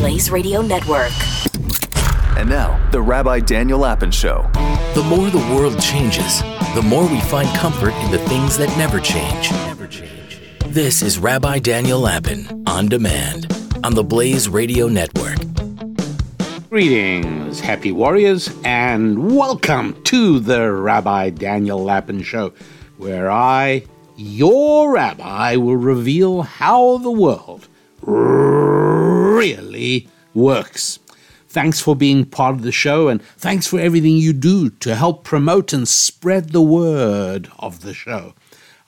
Blaze Radio Network. And now, the Rabbi Daniel Lapin Show. The more the world changes, the more we find comfort in the things that never change. Never change. This is Rabbi Daniel Lapin on demand on the Blaze Radio Network. Greetings, happy warriors, and welcome to the Rabbi Daniel Lapin Show, where I, your rabbi, will reveal how the world really works. Thanks for being part of the show, and thanks for everything you do to help promote and spread the word of the show.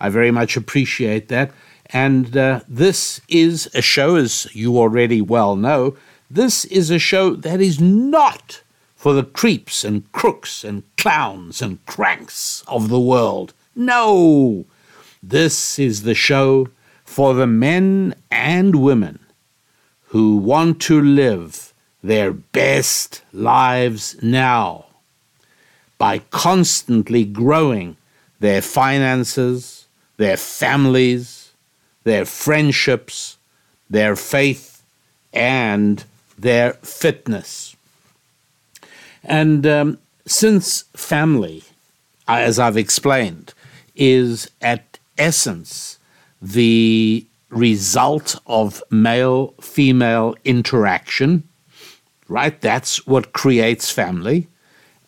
I very much appreciate that. And uh, this is a show, as you already well know, this is a show that is not for the creeps and crooks and clowns and cranks of the world. No! This is the show for the men and women who want to live their best lives now by constantly growing their finances, their families, their friendships, their faith, and their fitness. And um, since family, as I've explained, is at essence the result of male female interaction, right? That's what creates family.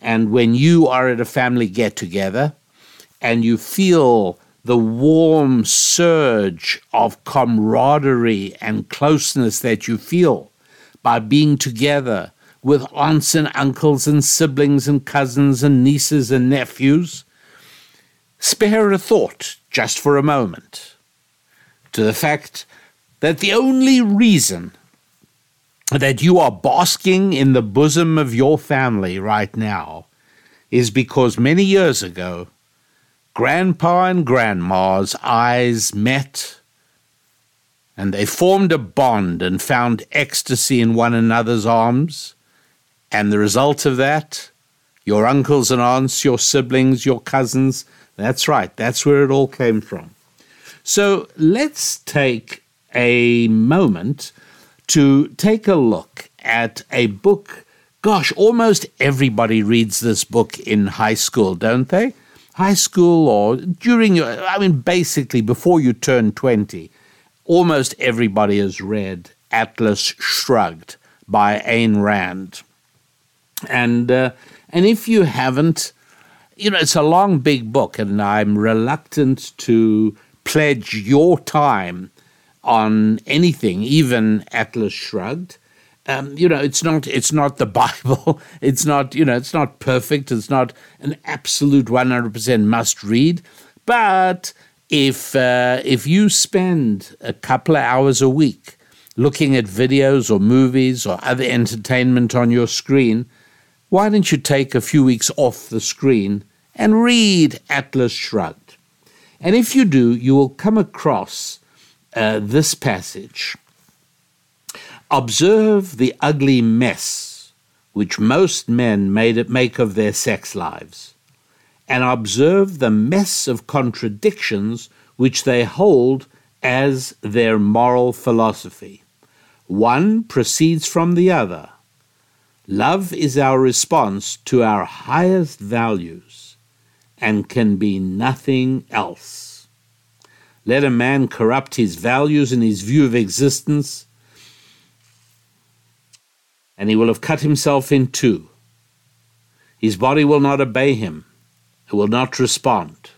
And when you are at a family get together and you feel the warm surge of camaraderie and closeness that you feel by being together with aunts and uncles and siblings and cousins and nieces and nephews, spare a thought just for a moment to the fact that the only reason that you are basking in the bosom of your family right now is because many years ago, Grandpa and Grandma's eyes met and they formed a bond and found ecstasy in one another's arms. And the result of that, your uncles and aunts, your siblings, your cousins, that's right, that's where it all came from. So let's take a moment to take a look at a book. Gosh, almost everybody reads this book in high school, don't they? High school or during your, I mean, basically before you turn 20, almost everybody has read Atlas Shrugged by Ayn Rand. And, uh, and if you haven't, you know, it's a long, big book, and I'm reluctant to pledge your time on anything, even Atlas Shrugged. Um, you know, it's not it's not the Bible. It's not you know it's not perfect. It's not an absolute one hundred percent must read. But if uh, if you spend a couple of hours a week looking at videos or movies or other entertainment on your screen, why don't you take a few weeks off the screen and read Atlas Shrugged? And if you do, you will come across uh, this passage Observe the ugly mess which most men made make of their sex lives, and observe the mess of contradictions which they hold as their moral philosophy. One proceeds from the other. Love is our response to our highest values and can be nothing else. Let a man corrupt his values and his view of existence, and he will have cut himself in two. His body will not obey him, it will not respond.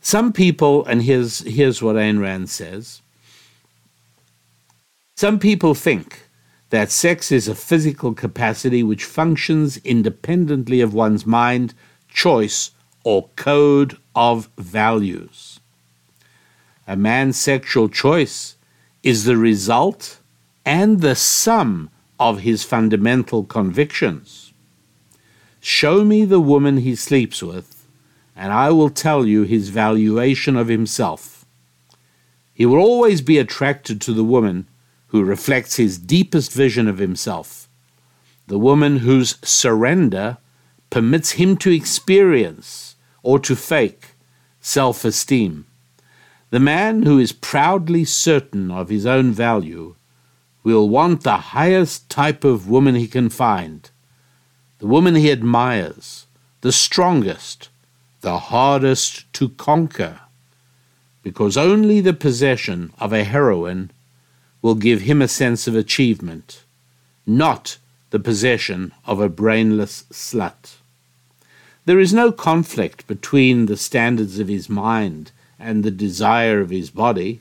Some people, and here's, here's what Ayn Rand says some people think that sex is a physical capacity which functions independently of one's mind choice or code of values. A man's sexual choice is the result and the sum of his fundamental convictions. Show me the woman he sleeps with, and I will tell you his valuation of himself. He will always be attracted to the woman who reflects his deepest vision of himself, the woman whose surrender permits him to experience or to fake self esteem. The man who is proudly certain of his own value will want the highest type of woman he can find, the woman he admires, the strongest, the hardest to conquer, because only the possession of a heroine will give him a sense of achievement, not the possession of a brainless slut. There is no conflict between the standards of his mind and the desire of his body.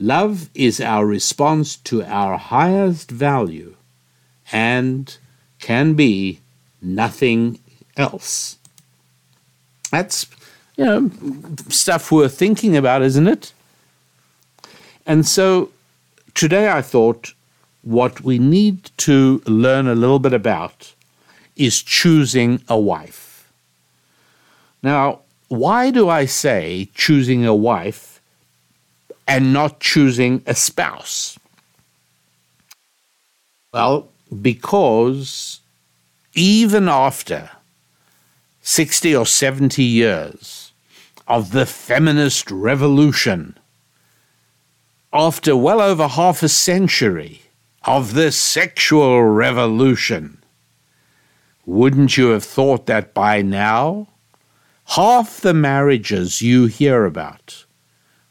Love is our response to our highest value and can be nothing else. That's, you know, stuff worth thinking about, isn't it? And so today I thought what we need to learn a little bit about is choosing a wife. Now, why do I say choosing a wife and not choosing a spouse? Well, because even after 60 or 70 years of the feminist revolution, after well over half a century of the sexual revolution, wouldn't you have thought that by now half the marriages you hear about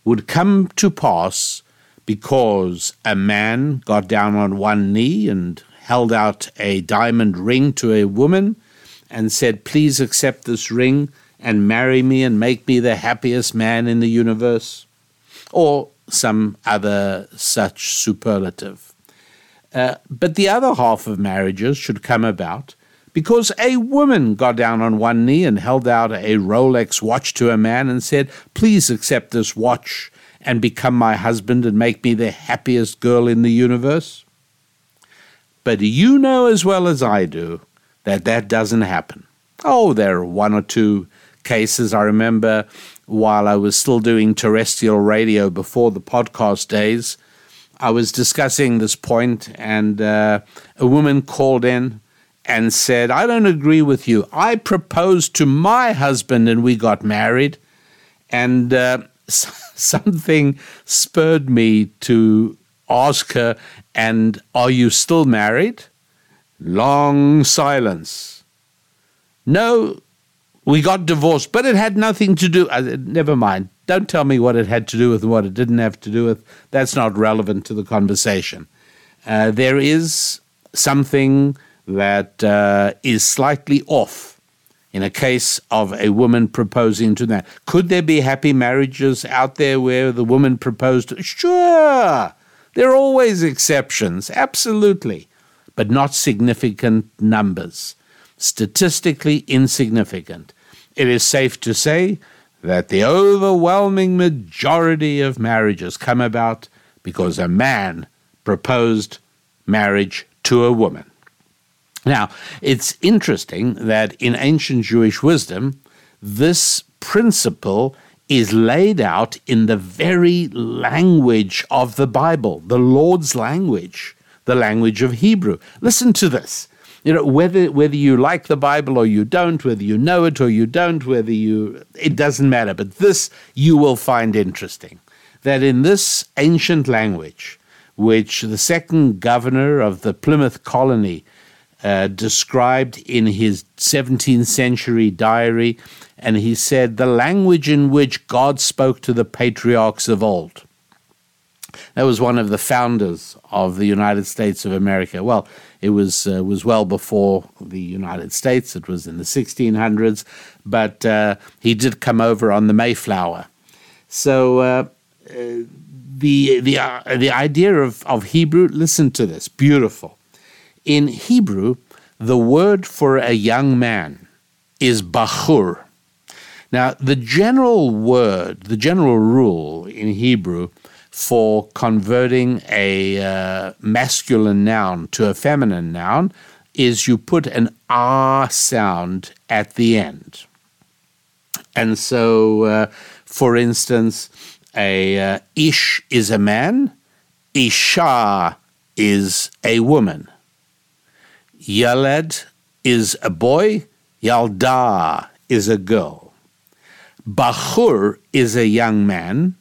would come to pass because a man got down on one knee and held out a diamond ring to a woman and said, Please accept this ring and marry me and make me the happiest man in the universe, or some other such superlative. Uh, but the other half of marriages should come about because a woman got down on one knee and held out a Rolex watch to a man and said, Please accept this watch and become my husband and make me the happiest girl in the universe. But you know as well as I do that that doesn't happen. Oh, there are one or two cases. I remember while I was still doing terrestrial radio before the podcast days, I was discussing this point, and uh, a woman called in and said, I don't agree with you. I proposed to my husband and we got married. And uh, something spurred me to ask her, And are you still married? Long silence. No, we got divorced, but it had nothing to do. Uh, never mind. Don't tell me what it had to do with and what it didn't have to do with. That's not relevant to the conversation. Uh, there is something that uh, is slightly off in a case of a woman proposing to that. Could there be happy marriages out there where the woman proposed? Sure. There are always exceptions, absolutely but not significant numbers, statistically insignificant. It is safe to say that the overwhelming majority of marriages come about because a man proposed marriage to a woman. Now, it's interesting that in ancient Jewish wisdom, this principle is laid out in the very language of the Bible, the Lord's language the language of Hebrew. Listen to this. You know, whether whether you like the Bible or you don't, whether you know it or you don't, whether you it doesn't matter, but this you will find interesting. That in this ancient language, which the second governor of the Plymouth colony uh, described in his 17th century diary, and he said, the language in which God spoke to the patriarchs of old. That was one of the founders of the United States of America. Well, it was uh, was well before the United States. It was in the 1600s, but uh, he did come over on the Mayflower. So uh, uh the the uh, the idea of, of Hebrew. Listen to this, beautiful. In Hebrew, the word for a young man is bachur. Now, the general word, the general rule in Hebrew for converting a uh, masculine noun to a feminine noun is you put an R sound at the end. And so, uh, for instance, a uh, ish is a man, isha is a woman, yaled is a boy, yalda is a girl, bachur is a young man,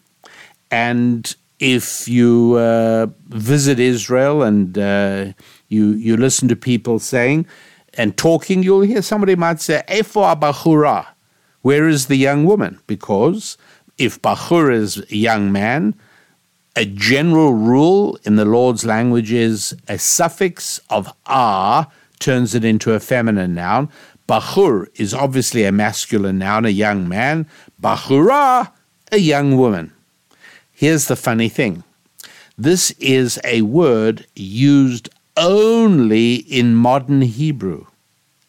and if you uh, visit Israel and uh, you you listen to people saying and talking, you'll hear somebody might say, "Efo abachura," where is the young woman? Because if bachur is a young man, a general rule in the Lord's language is a suffix of "a" turns it into a feminine noun. Bachur is obviously a masculine noun, a young man. Bachura, a young woman. Here's the funny thing this is a word used only in modern Hebrew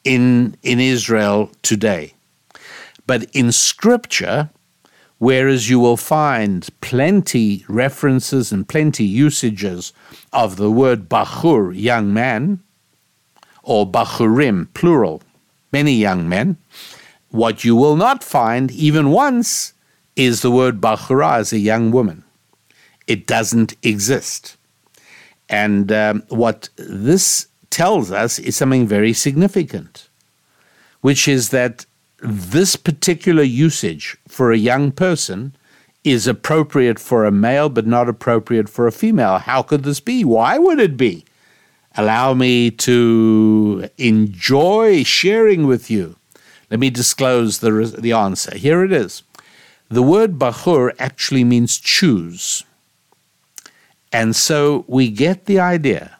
in, in Israel today. But in scripture, whereas you will find plenty references and plenty usages of the word bachur, young man, or bachurim, plural, many young men, what you will not find even once is the word bachura as a young woman. It doesn't exist. And um, what this tells us is something very significant, which is that this particular usage for a young person is appropriate for a male but not appropriate for a female. How could this be? Why would it be? Allow me to enjoy sharing with you. Let me disclose the, the answer. Here it is. The word bachur actually means choose. And so we get the idea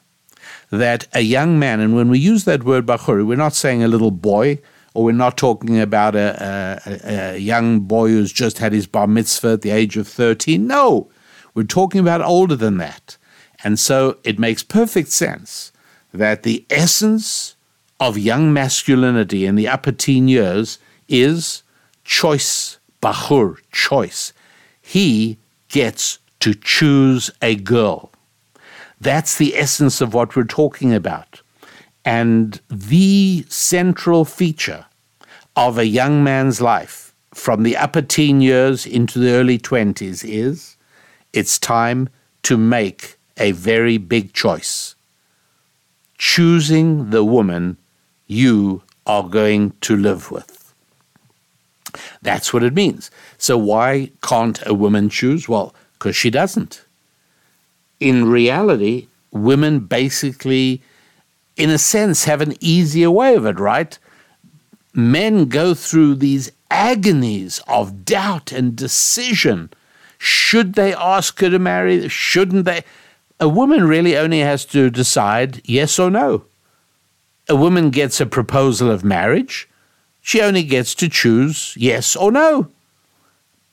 that a young man, and when we use that word bachur, we're not saying a little boy, or we're not talking about a, a, a, young boy who's just had his bar mitzvah at the age of 13. No, we're talking about older than that. And so it makes perfect sense that the essence of young masculinity in the upper teen years is choice, bachur, choice. He gets to choose a girl. That's the essence of what we're talking about. And the central feature of a young man's life from the upper teen years into the early 20s is it's time to make a very big choice. Choosing the woman you are going to live with. That's what it means. So, why can't a woman choose? Well, because she doesn't. In reality, women basically, in a sense, have an easier way of it, right? Men go through these agonies of doubt and decision should they ask her to marry? Shouldn't they? A woman really only has to decide yes or no. A woman gets a proposal of marriage. She only gets to choose yes or no.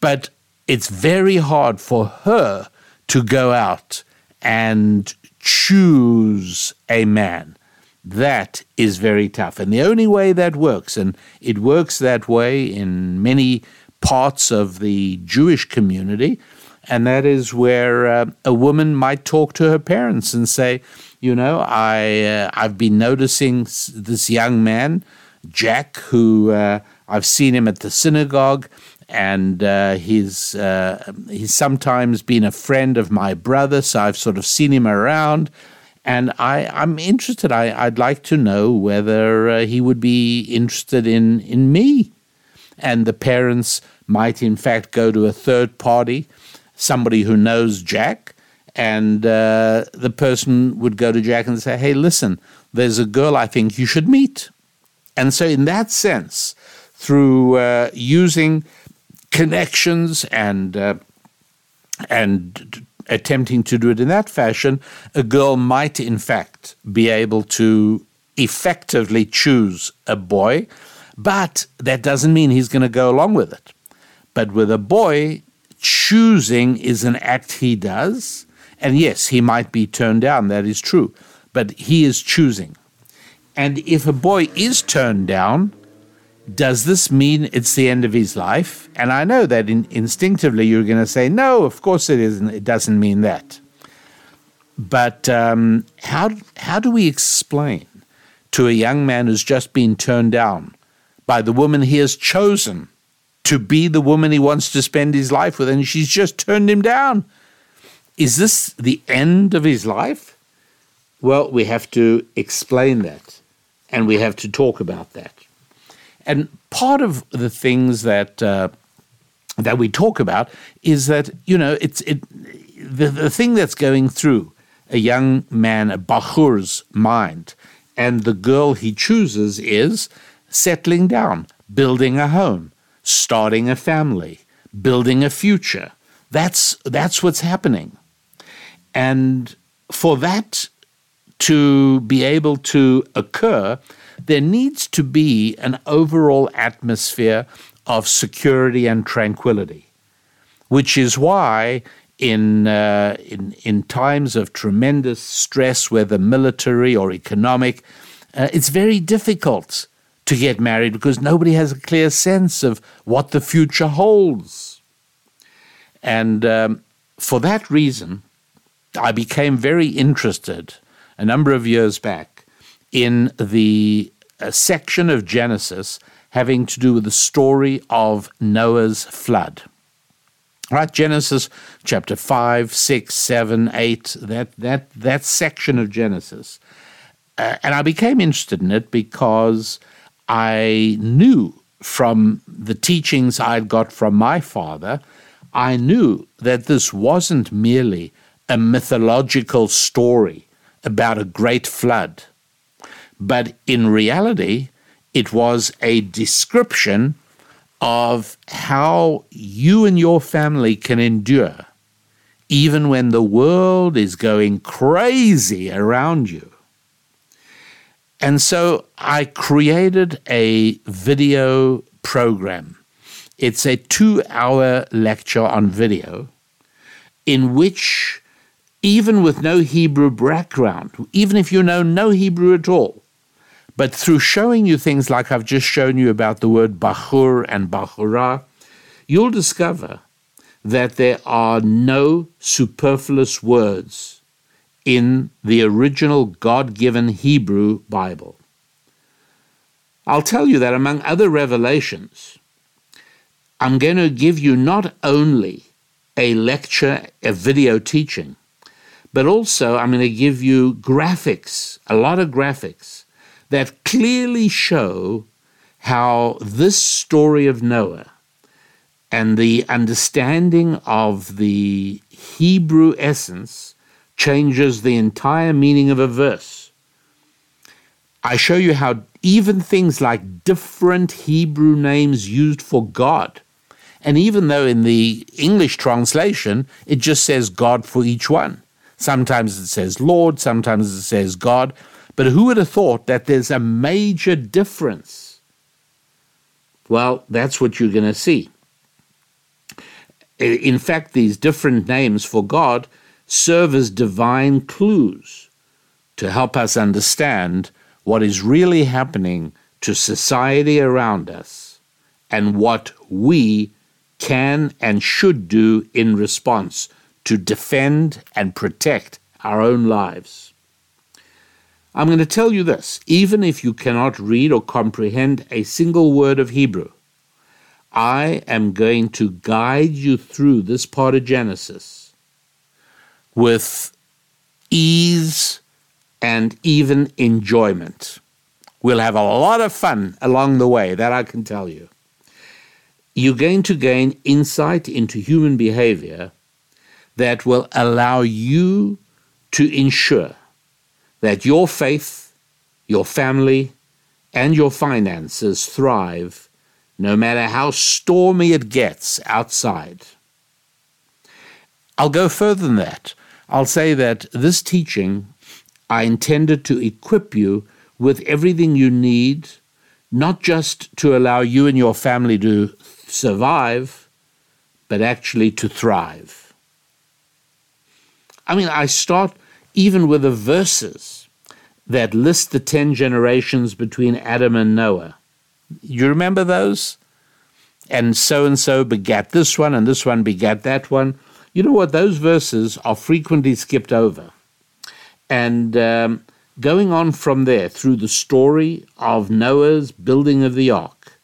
But it's very hard for her to go out and choose a man. That is very tough. And the only way that works, and it works that way in many parts of the Jewish community, and that is where uh, a woman might talk to her parents and say, you know, I uh, I've been noticing this young man, Jack, who uh, I've seen him at the synagogue, and uh, he's uh, he's sometimes been a friend of my brother, so I've sort of seen him around. And I, I'm interested. I, I'd like to know whether uh, he would be interested in, in me. And the parents might, in fact, go to a third party, somebody who knows Jack, and uh, the person would go to Jack and say, Hey, listen, there's a girl I think you should meet. And so, in that sense, through uh, using connections and uh, and attempting to do it in that fashion, a girl might, in fact, be able to effectively choose a boy, but that doesn't mean he's going to go along with it. But with a boy, choosing is an act he does. And yes, he might be turned down, that is true, but he is choosing. And if a boy is turned down, does this mean it's the end of his life? And I know that in, instinctively you're going to say, no, of course it isn't. It doesn't mean that. But um, how, how do we explain to a young man who's just been turned down by the woman he has chosen to be the woman he wants to spend his life with, and she's just turned him down? Is this the end of his life? Well, we have to explain that, and we have to talk about that. And part of the things that uh, that we talk about is that you know it's it the, the thing that's going through a young man, a Bachur's mind, and the girl he chooses is settling down, building a home, starting a family, building a future. That's, that's what's happening. And for that to be able to occur, there needs to be an overall atmosphere of security and tranquility, which is why in, uh, in, in times of tremendous stress, whether military or economic, uh, it's very difficult to get married because nobody has a clear sense of what the future holds. And um, for that reason, I became very interested a number of years back in the uh, section of Genesis having to do with the story of Noah's flood. Right, Genesis chapter 5, 6, 7, 8, that, that, that section of Genesis. Uh, and I became interested in it because I knew from the teachings I'd got from my father, I knew that this wasn't merely a mythological story about a great flood, but in reality, it was a description of how you and your family can endure even when the world is going crazy around you. And so I created a video program. It's a two hour lecture on video in which, even with no Hebrew background, even if you know no Hebrew at all, but through showing you things like I've just shown you about the word Bachur and Bachura, you'll discover that there are no superfluous words in the original God given Hebrew Bible. I'll tell you that among other revelations, I'm going to give you not only a lecture, a video teaching, but also I'm going to give you graphics, a lot of graphics that clearly show how this story of Noah and the understanding of the Hebrew essence changes the entire meaning of a verse. I show you how even things like different Hebrew names used for God, and even though in the English translation it just says God for each one, sometimes it says Lord, sometimes it says God, but who would have thought that there's a major difference? Well, that's what you're going to see. In fact, these different names for God serve as divine clues to help us understand what is really happening to society around us and what we can and should do in response to defend and protect our own lives. I'm going to tell you this even if you cannot read or comprehend a single word of Hebrew, I am going to guide you through this part of Genesis with ease and even enjoyment. We'll have a lot of fun along the way, that I can tell you. You're going to gain insight into human behavior that will allow you to ensure that your faith, your family, and your finances thrive no matter how stormy it gets outside. I'll go further than that. I'll say that this teaching I intended to equip you with everything you need, not just to allow you and your family to survive, but actually to thrive. I mean, I start even with the verses that list the 10 generations between Adam and Noah. You remember those? And so and so begat this one, and this one begat that one. You know what? Those verses are frequently skipped over. And um, going on from there through the story of Noah's building of the ark,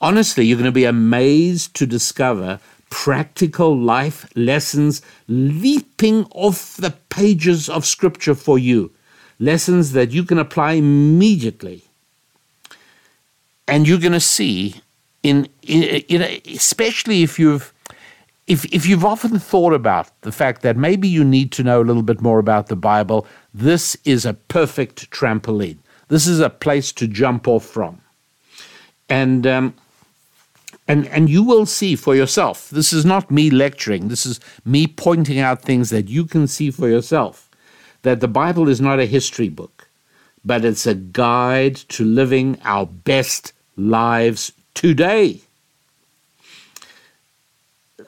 honestly, you're going to be amazed to discover practical life lessons leaping off the pages of Scripture for you, lessons that you can apply immediately. And you're going to see, in, in, in especially if you've if, if you've often thought about the fact that maybe you need to know a little bit more about the Bible, this is a perfect trampoline. This is a place to jump off from. And, um, and, and you will see for yourself. This is not me lecturing, this is me pointing out things that you can see for yourself. That the Bible is not a history book, but it's a guide to living our best lives today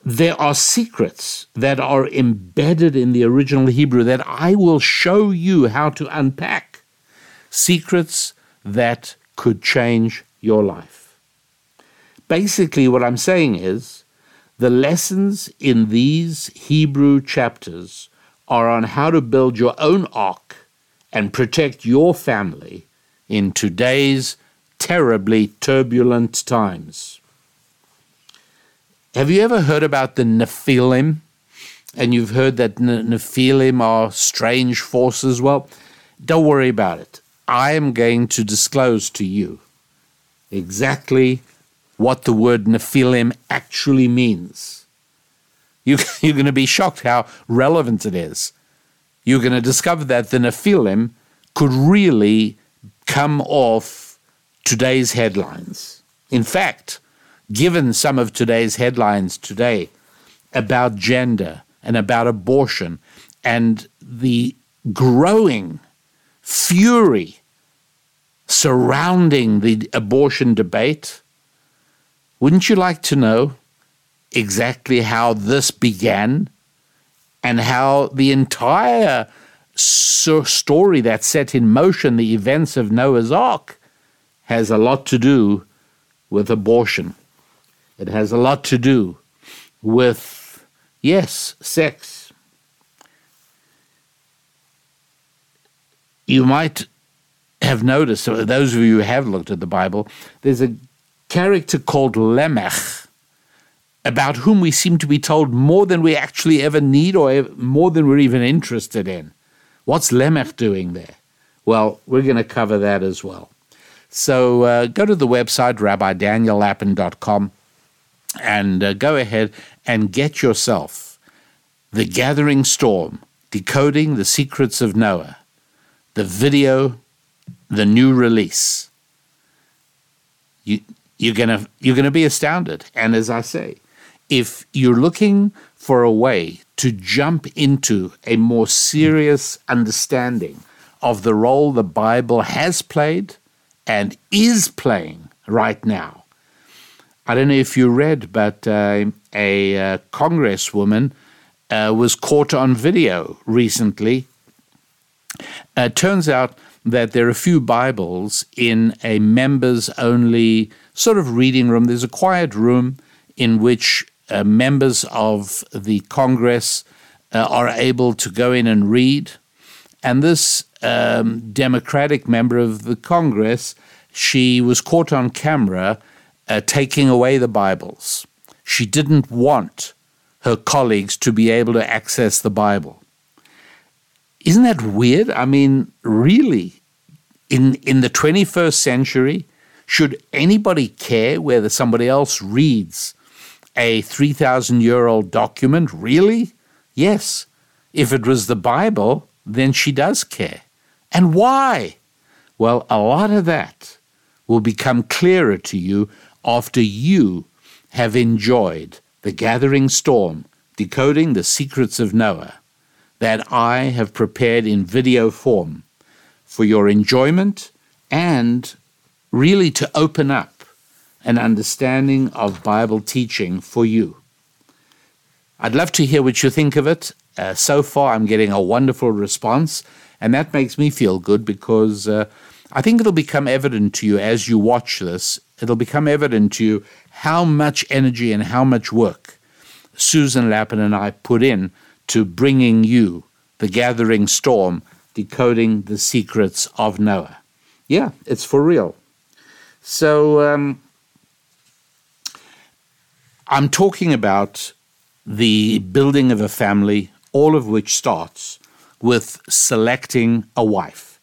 there are secrets that are embedded in the original Hebrew that I will show you how to unpack. Secrets that could change your life. Basically, what I'm saying is the lessons in these Hebrew chapters are on how to build your own ark and protect your family in today's terribly turbulent times. Have you ever heard about the Nephilim? And you've heard that Nephilim are strange forces? Well, don't worry about it. I am going to disclose to you exactly what the word Nephilim actually means. You, you're going to be shocked how relevant it is. You're going to discover that the Nephilim could really come off today's headlines. In fact, given some of today's headlines today about gender and about abortion and the growing fury surrounding the abortion debate, wouldn't you like to know exactly how this began and how the entire story that set in motion the events of Noah's Ark has a lot to do with abortion? It has a lot to do with, yes, sex. You might have noticed, those of you who have looked at the Bible, there's a character called Lamech about whom we seem to be told more than we actually ever need or more than we're even interested in. What's Lamech doing there? Well, we're going to cover that as well. So uh, go to the website, rabbidaniellapin.com and uh, go ahead and get yourself The Gathering Storm Decoding the Secrets of Noah, the video, the new release. You, you're gonna you're gonna be astounded. And as I say, if you're looking for a way to jump into a more serious understanding of the role the Bible has played and is playing right now I don't know if you read, but uh, a uh, congresswoman uh, was caught on video recently. Uh, turns out that there are a few Bibles in a members only sort of reading room. There's a quiet room in which uh, members of the Congress uh, are able to go in and read. And this um, Democratic member of the Congress, she was caught on camera uh, taking away the Bibles. She didn't want her colleagues to be able to access the Bible. Isn't that weird? I mean, really, in, in the 21st century, should anybody care whether somebody else reads a 3,000 year old document? Really? Yes. If it was the Bible, then she does care. And why? Well, a lot of that will become clearer to you after you have enjoyed the gathering storm, decoding the secrets of Noah, that I have prepared in video form for your enjoyment and really to open up an understanding of Bible teaching for you. I'd love to hear what you think of it. Uh, so far, I'm getting a wonderful response, and that makes me feel good because uh, I think it'll become evident to you as you watch this it'll become evident to you how much energy and how much work Susan Lapin and I put in to bringing you the gathering storm, decoding the secrets of Noah. Yeah, it's for real. So um, I'm talking about the building of a family, all of which starts with selecting a wife.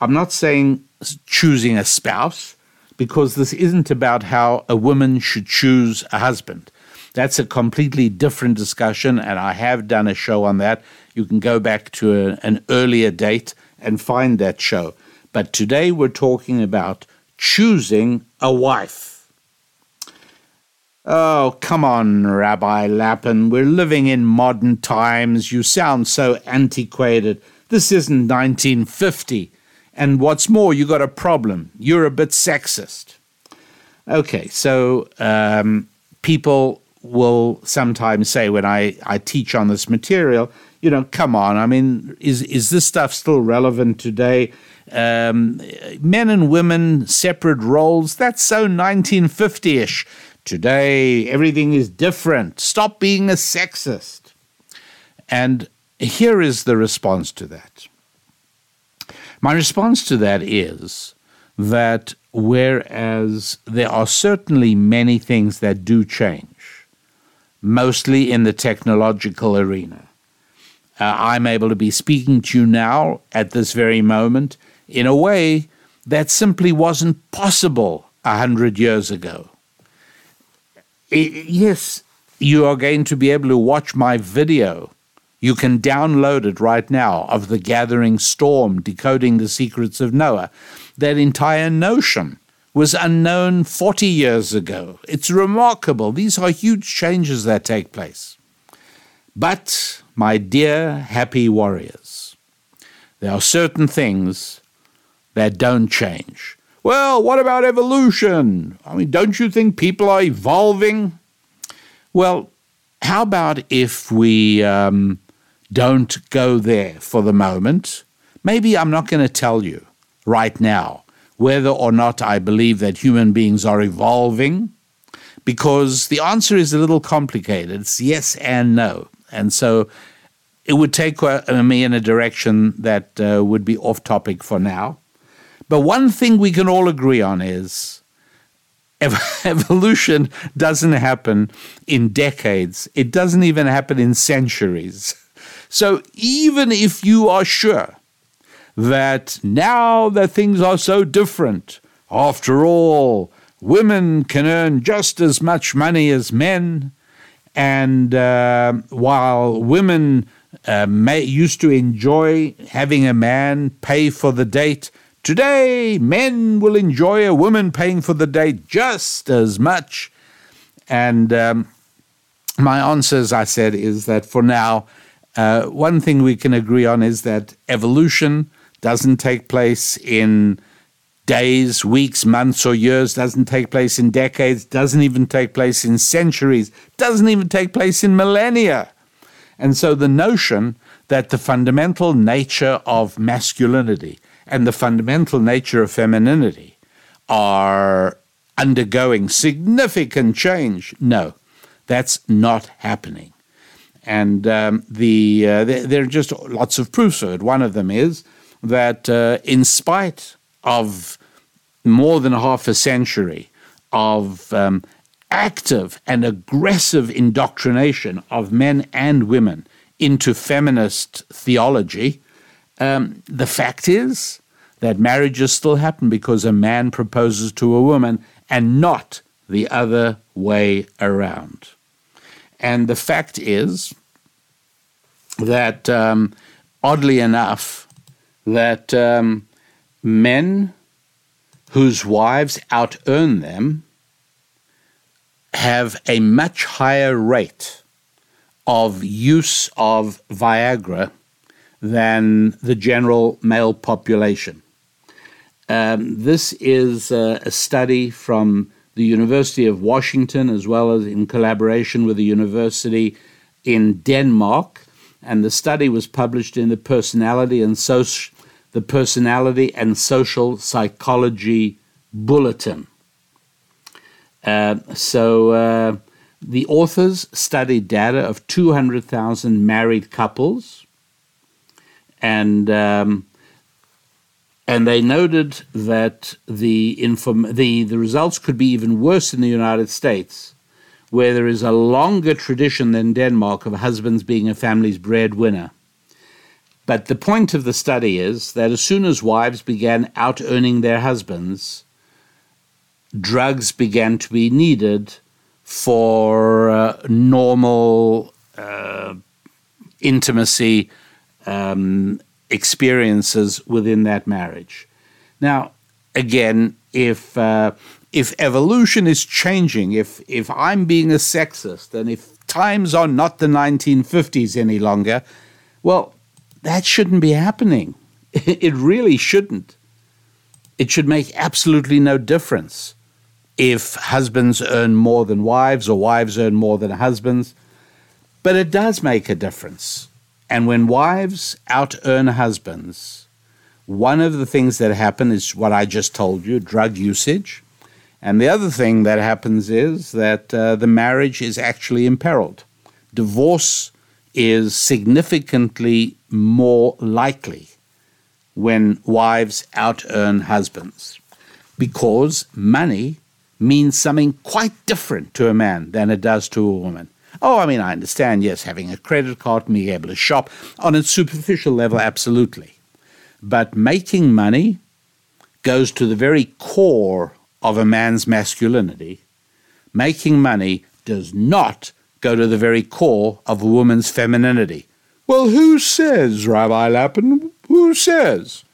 I'm not saying choosing a spouse because this isn't about how a woman should choose a husband. That's a completely different discussion, and I have done a show on that. You can go back to a, an earlier date and find that show. But today we're talking about choosing a wife. Oh, come on, Rabbi Lapin. We're living in modern times. You sound so antiquated. This isn't 1950. And what's more, you got a problem. You're a bit sexist. Okay, so um, people will sometimes say when I, I teach on this material, you know, come on, I mean, is, is this stuff still relevant today? Um, men and women, separate roles, that's so 1950 ish. Today, everything is different. Stop being a sexist. And here is the response to that. My response to that is that whereas there are certainly many things that do change, mostly in the technological arena, uh, I'm able to be speaking to you now at this very moment in a way that simply wasn't possible a hundred years ago. yes, you are going to be able to watch my video. You can download it right now of the gathering storm, decoding the secrets of Noah. That entire notion was unknown 40 years ago. It's remarkable. These are huge changes that take place. But, my dear happy warriors, there are certain things that don't change. Well, what about evolution? I mean, don't you think people are evolving? Well, how about if we um, don't go there for the moment? Maybe I'm not going to tell you right now whether or not I believe that human beings are evolving, because the answer is a little complicated. It's yes and no. And so it would take uh, me in a direction that uh, would be off topic for now. But one thing we can all agree on is ev- evolution doesn't happen in decades, it doesn't even happen in centuries. So even if you are sure that now that things are so different, after all, women can earn just as much money as men, and uh, while women uh, may, used to enjoy having a man pay for the date, Today, men will enjoy a woman paying for the date just as much. And um, my answer, as I said, is that for now, uh, one thing we can agree on is that evolution doesn't take place in days, weeks, months, or years, doesn't take place in decades, doesn't even take place in centuries, doesn't even take place in millennia. And so the notion that the fundamental nature of masculinity, and the fundamental nature of femininity are undergoing significant change. No, that's not happening. And um, the, uh, there, there, are just lots of proofs of it. One of them is that, uh, in spite of more than half a century of um, active and aggressive indoctrination of men and women into feminist theology, um, the fact is that marriages still happen because a man proposes to a woman and not the other way around. And the fact is that, um, oddly enough, that um, men whose wives out earn them have a much higher rate of use of Viagra than the general male population. Um, this is uh, a study from the University of Washington, as well as in collaboration with the university in Denmark. And the study was published in the Personality and, Soci- the Personality and Social Psychology Bulletin. Uh, so uh, the authors studied data of 200,000 married couples and um, and they noted that the, inform- the, the results could be even worse in the United States, where there is a longer tradition than Denmark of husbands being a family's breadwinner. But the point of the study is that as soon as wives began out earning their husbands, drugs began to be needed for uh, normal uh, intimacy um, experiences within that marriage. Now, again, if uh, if evolution is changing, if if I'm being a sexist, and if times are not the 1950s any longer, well, that shouldn't be happening. It really shouldn't. It should make absolutely no difference if husbands earn more than wives or wives earn more than husbands. But it does make a difference. And when wives out earn husbands, one of the things that happen is what I just told you drug usage. And the other thing that happens is that uh, the marriage is actually imperiled. Divorce is significantly more likely when wives out earn husbands because money means something quite different to a man than it does to a woman. Oh, I mean, I understand, yes, having a credit card being able to shop on a superficial level, absolutely. But making money goes to the very core of a man's masculinity. Making money does not go to the very core of a woman's femininity. Well, who says, Rabbi Lapin? Who says?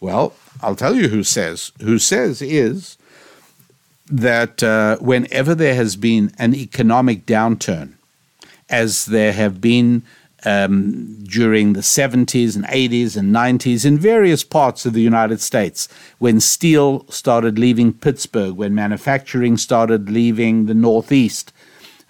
Well, I'll tell you who says. Who says is that uh, whenever there has been an economic downturn, as there have been um, during the 70s and 80s and 90s in various parts of the United States, when steel started leaving Pittsburgh, when manufacturing started leaving the Northeast,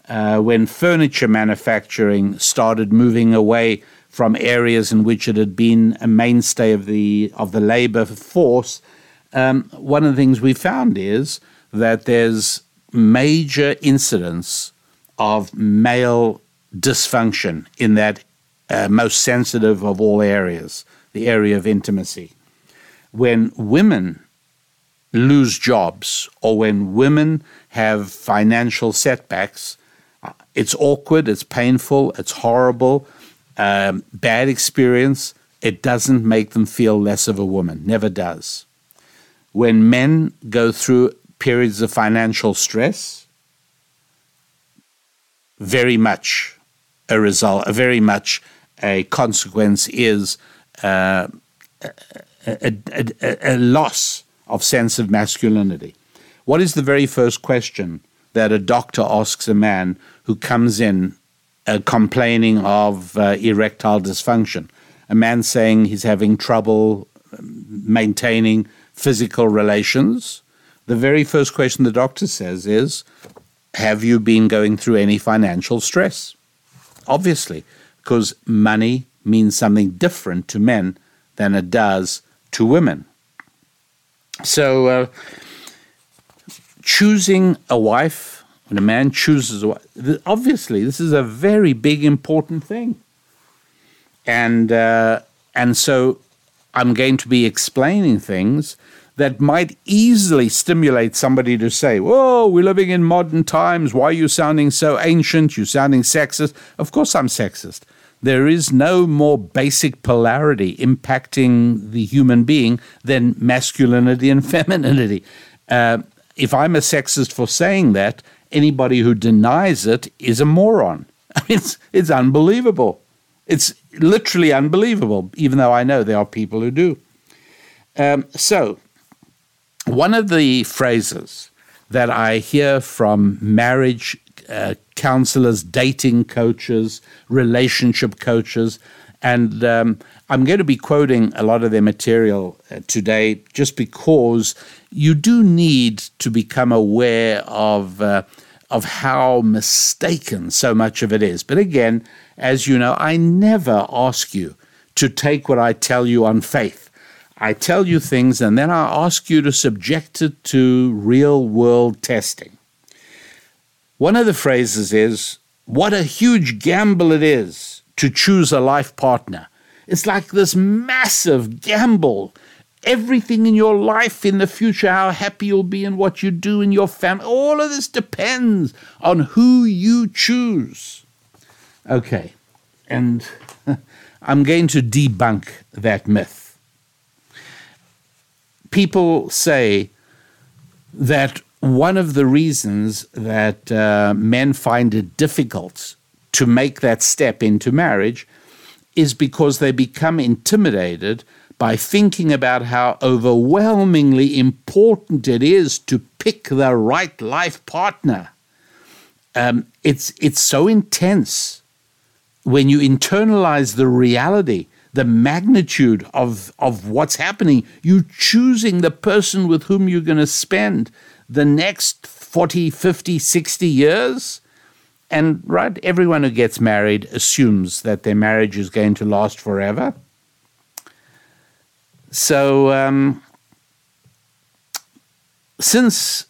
uh, when furniture manufacturing started moving away from areas in which it had been a mainstay of the of the labor force, um, one of the things we found is that there's major incidents of male dysfunction in that uh, most sensitive of all areas, the area of intimacy. When women lose jobs or when women have financial setbacks, uh, it's awkward, it's painful, it's horrible, um, bad experience. It doesn't make them feel less of a woman, never does. When men go through periods of financial stress, very much a result, a very much a consequence is uh, a, a, a, a, loss of sense of masculinity. What is the very first question that a doctor asks a man who comes in uh, complaining of uh, erectile dysfunction? A man saying he's having trouble um, maintaining physical relations. The very first question the doctor says is, Have you been going through any financial stress? Obviously, because money means something different to men than it does to women. So, uh, choosing a wife, when a man chooses a wife, obviously, this is a very big, important thing. And, uh, and so, I'm going to be explaining things that might easily stimulate somebody to say, Whoa, we're living in modern times. Why are you sounding so ancient? You're sounding sexist. Of course, I'm sexist. There is no more basic polarity impacting the human being than masculinity and femininity. Uh, if I'm a sexist for saying that, anybody who denies it is a moron. it's, it's unbelievable. It's literally unbelievable, even though I know there are people who do. Um, so, one of the phrases that I hear from marriage uh, counselors, dating coaches, relationship coaches, and um, I'm going to be quoting a lot of their material uh, today just because you do need to become aware of. Uh, of how mistaken so much of it is. But again, as you know, I never ask you to take what I tell you on faith. I tell you things and then I ask you to subject it to real world testing. One of the phrases is, What a huge gamble it is to choose a life partner. It's like this massive gamble. Everything in your life in the future, how happy you'll be and what you do in your family, all of this depends on who you choose. Okay, and I'm going to debunk that myth people say that one of the reasons that uh, men find it difficult to make that step into marriage is because they become intimidated by thinking about how overwhelmingly important it is to pick the right life partner. Um, it's, it's so intense when you internalize the reality, the magnitude of, of what's happening. You choosing the person with whom you're going to spend the next 40, 50, 60 years. And right, everyone who gets married assumes that their marriage is going to last forever. So, um, since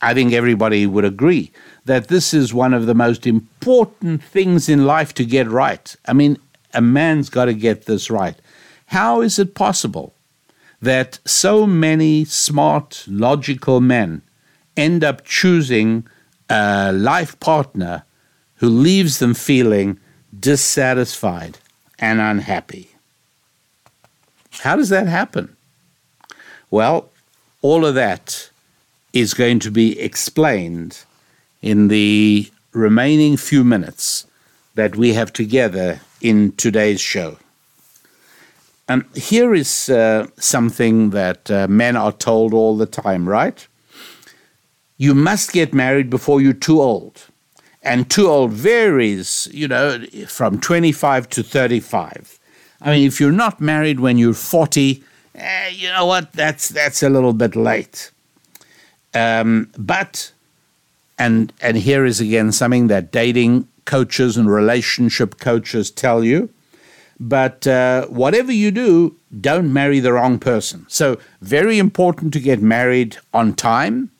I think everybody would agree that this is one of the most important things in life to get right, I mean, a man's got to get this right. How is it possible that so many smart, logical men end up choosing a life partner who leaves them feeling dissatisfied and unhappy? How does that happen? Well, all of that is going to be explained in the remaining few minutes that we have together in today's show. And here is uh, something that uh, men are told all the time, right? You must get married before you're too old. And too old varies, you know, from 25 to 35. I mean, if you're not married when you're 40, eh, you know what? That's that's a little bit late. Um, but and and here is again something that dating coaches and relationship coaches tell you. But uh, whatever you do, don't marry the wrong person. So very important to get married on time.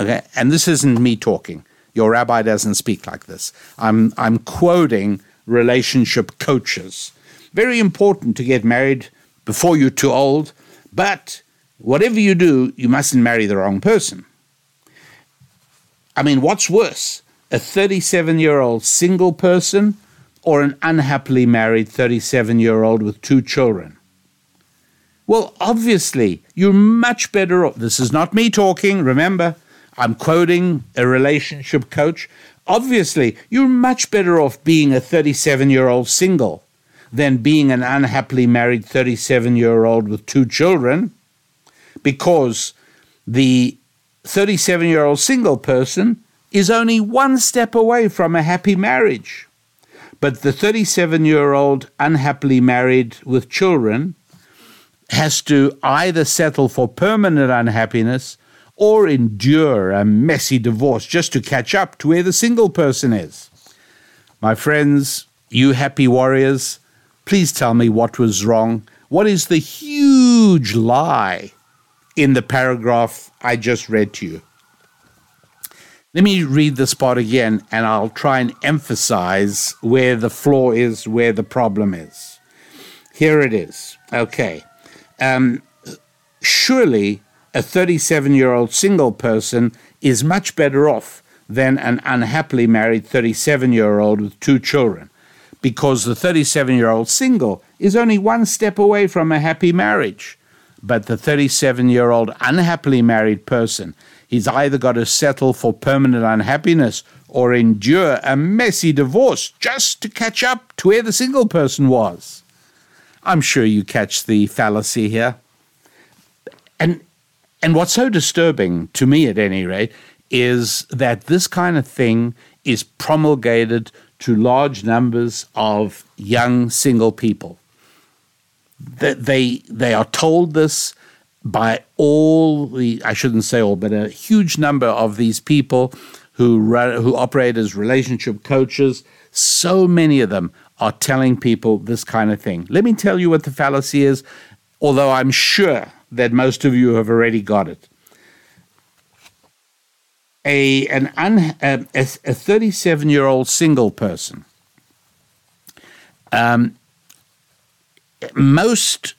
Okay, and this isn't me talking. Your rabbi doesn't speak like this. I'm I'm quoting relationship coaches very important to get married before you're too old, but whatever you do, you mustn't marry the wrong person. I mean, what's worse, a 37 year old single person or an unhappily married 37 year old with two children? Well, obviously, you're much better off. This is not me talking, remember, I'm quoting a relationship coach. Obviously, you're much better off being a 37 year old single than being an unhappily married 37 year old with two children because the 37 year old single person is only one step away from a happy marriage. But the 37 year old unhappily married with children has to either settle for permanent unhappiness or endure a messy divorce just to catch up to where the single person is. My friends, you happy warriors, Please tell me what was wrong. What is the huge lie in the paragraph I just read to you? Let me read this part again and I'll try and emphasize where the flaw is, where the problem is. Here it is. Okay. Um, surely a 37 year old single person is much better off than an unhappily married 37 year old with two children because the 37 year old single is only one step away from a happy marriage. But the 37 year old unhappily married person, he's either got to settle for permanent unhappiness or endure a messy divorce just to catch up to where the single person was. I'm sure you catch the fallacy here. And, and what's so disturbing, to me at any rate, is that this kind of thing is promulgated to large numbers of young single people. That they they are told this by all the I shouldn't say all, but a huge number of these people who who operate as relationship coaches. So many of them are telling people this kind of thing. Let me tell you what the fallacy is, although I'm sure that most of you have already got it a an un, a, a 37 year old single person. Um, most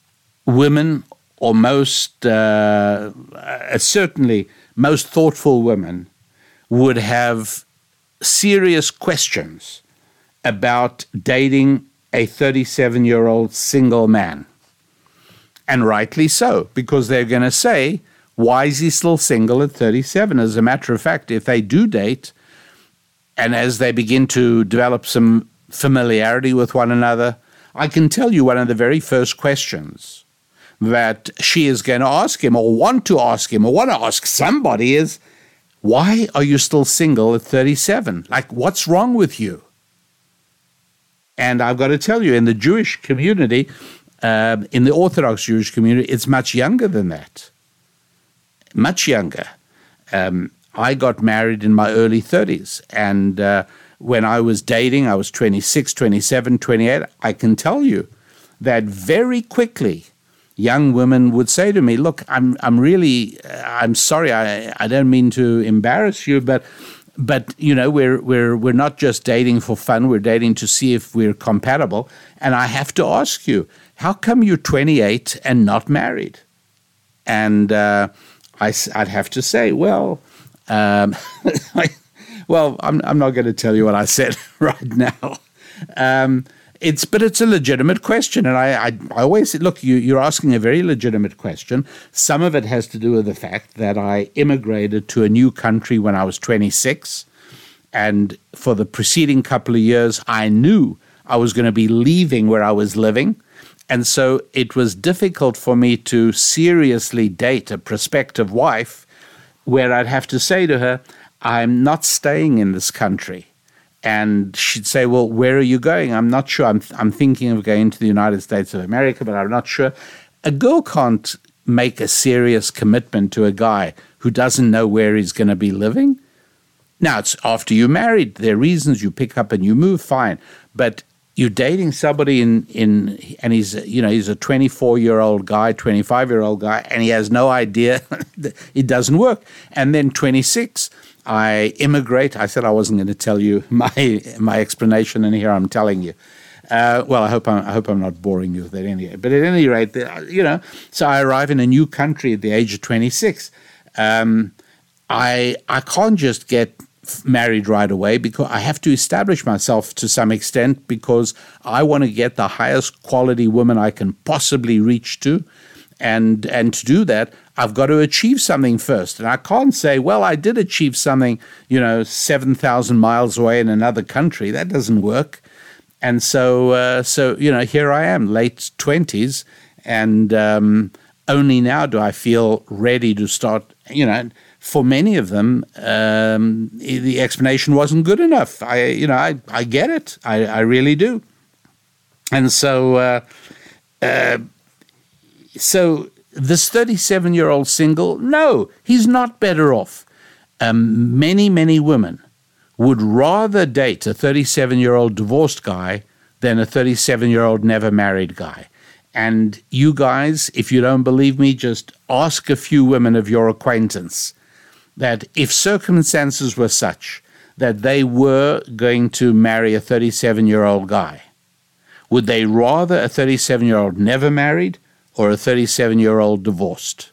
women, or most uh, uh, certainly most thoughtful women, would have serious questions about dating a 37 year old single man. And rightly so, because they're going to say, Why is he still single at 37? As a matter of fact, if they do date, and as they begin to develop some familiarity with one another, I can tell you one of the very first questions that she is going to ask him, or want to ask him, or want to ask somebody is, Why are you still single at 37? Like, what's wrong with you? And I've got to tell you, in the Jewish community, um, in the Orthodox Jewish community, it's much younger than that. Much younger. Um, I got married in my early 30s. And uh, when I was dating, I was 26, 27, 28. I can tell you that very quickly, young women would say to me, Look, I'm, I'm really, I'm sorry, I, I don't mean to embarrass you, but but you know we're we're we're not just dating for fun. We're dating to see if we're compatible. And i have to ask you how come you're 28 and not married? And uh, I, would have to say well um, well I'm, I'm not going to tell you what i said right now. Um, it's but it's a legitimate question, and I, I, I always say, look, you, you're asking a very legitimate question. Some of it has to do with the fact that I immigrated to a new country when I was 26, and for the preceding couple of years, I knew I was going to be leaving where I was living. And so it was difficult for me to seriously date a prospective wife where I'd have to say to her, I'm not staying in this country and she'd say, "Well, where are you going?" I'm not sure. I'm I'm thinking of going to the United States of America, but I'm not sure. A girl can't make a serious commitment to a guy who doesn't know where he's going to be living. Now, it's after you're married. There are reasons you pick up and you move, fine. But you're dating somebody in, in and he's you know he's a 24 year old guy 25 year old guy and he has no idea it doesn't work and then 26 I immigrate. I said I wasn't going to tell you my my explanation, and here I'm telling you. Uh, well, I hope I'm, I hope I'm not boring you with that anyway. But at any rate, you know, so I arrive in a new country at the age of 26. Um, I I can't just get married right away because I have to establish myself to some extent because I want to get the highest quality woman I can possibly reach to and and to do that I've got to achieve something first. And I can't say, well, I did achieve something, you know, 7,000 miles away in another country. That doesn't work. And so, uh, so you know, here I am, late 20s, and um, only now do I feel ready to start, you know, for many of them, um, the explanation wasn't good enough. I, you know, I, I get it. I, I really do. And so, uh, uh, so this 37 year old single, no, he's not better off. Um, many, many women would rather date a 37 year old divorced guy than a 37 year old never married guy. And you guys, if you don't believe me, just ask a few women of your acquaintance that if circumstances were such that they were going to marry a 37 year old guy, would they rather a 37 year old never married or a 37 year old divorced.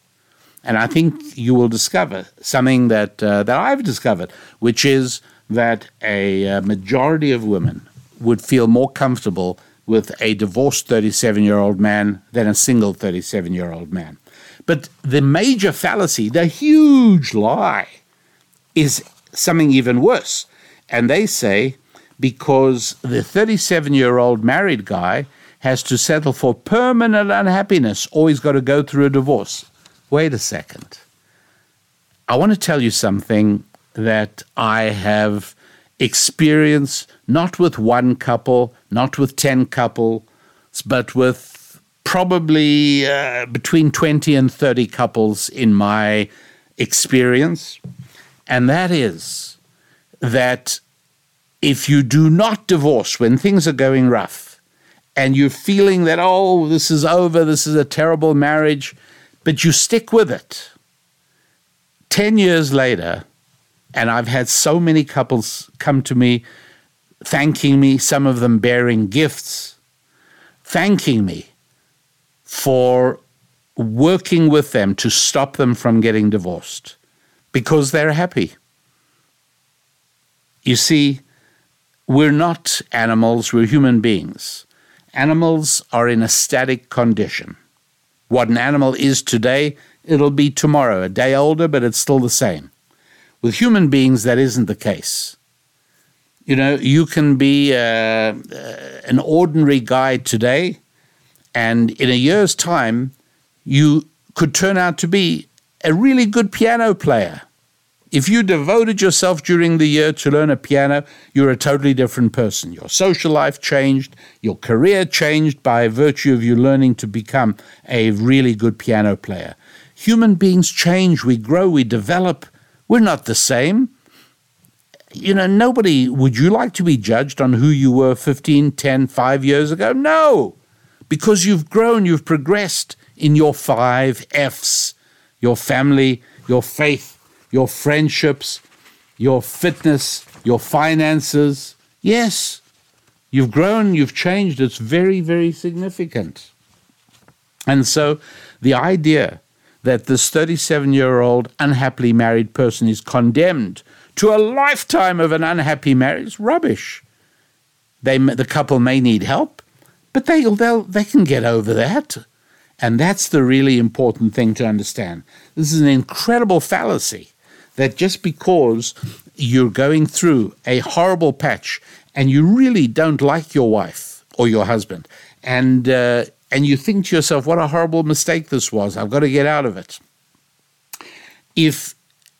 And I think you will discover something that, uh, that I've discovered, which is that a uh, majority of women would feel more comfortable with a divorced 37 year old man than a single 37 year old man. But the major fallacy, the huge lie, is something even worse. And they say because the 37 year old married guy has to settle for permanent unhappiness or he's got to go through a divorce. Wait a second. I want to tell you something that I have experienced not with one couple, not with 10 couples, but with probably uh, between 20 and 30 couples in my experience. And that is that if you do not divorce when things are going rough, and you're feeling that, oh, this is over, this is a terrible marriage, but you stick with it. 10 years later, and I've had so many couples come to me thanking me, some of them bearing gifts, thanking me for working with them to stop them from getting divorced because they're happy. You see, we're not animals, we're human beings animals are in a static condition. What an animal is today it'll be tomorrow, a day older, but it's still the same. With human beings, that isn't the case. You know, you can be uh, uh, an ordinary guy today, and in a year's time, you could turn out to be a really good piano player. If you devoted yourself during the year to learn a piano, you're a totally different person. Your social life changed, your career changed by virtue of you learning to become a really good piano player. Human beings change, we grow, we develop. We're not the same. You know, nobody, would you like to be judged on who you were 15, 10, 5 years ago? No, because you've grown, you've progressed in your five F's your family, your faith your friendships, your fitness, your finances. Yes, you've grown, you've changed. It's very, very significant. And so the idea that this 37 year old unhappily married person is condemned to a lifetime of an unhappy marriage is rubbish. They, the couple may need help, but they, they'll, they can get over that. And that's the really important thing to understand. This is an incredible fallacy that just because you're going through a horrible patch and you really don't like your wife or your husband, and uh, and you think to yourself, "What a horrible mistake this was! I've got to get out of it." If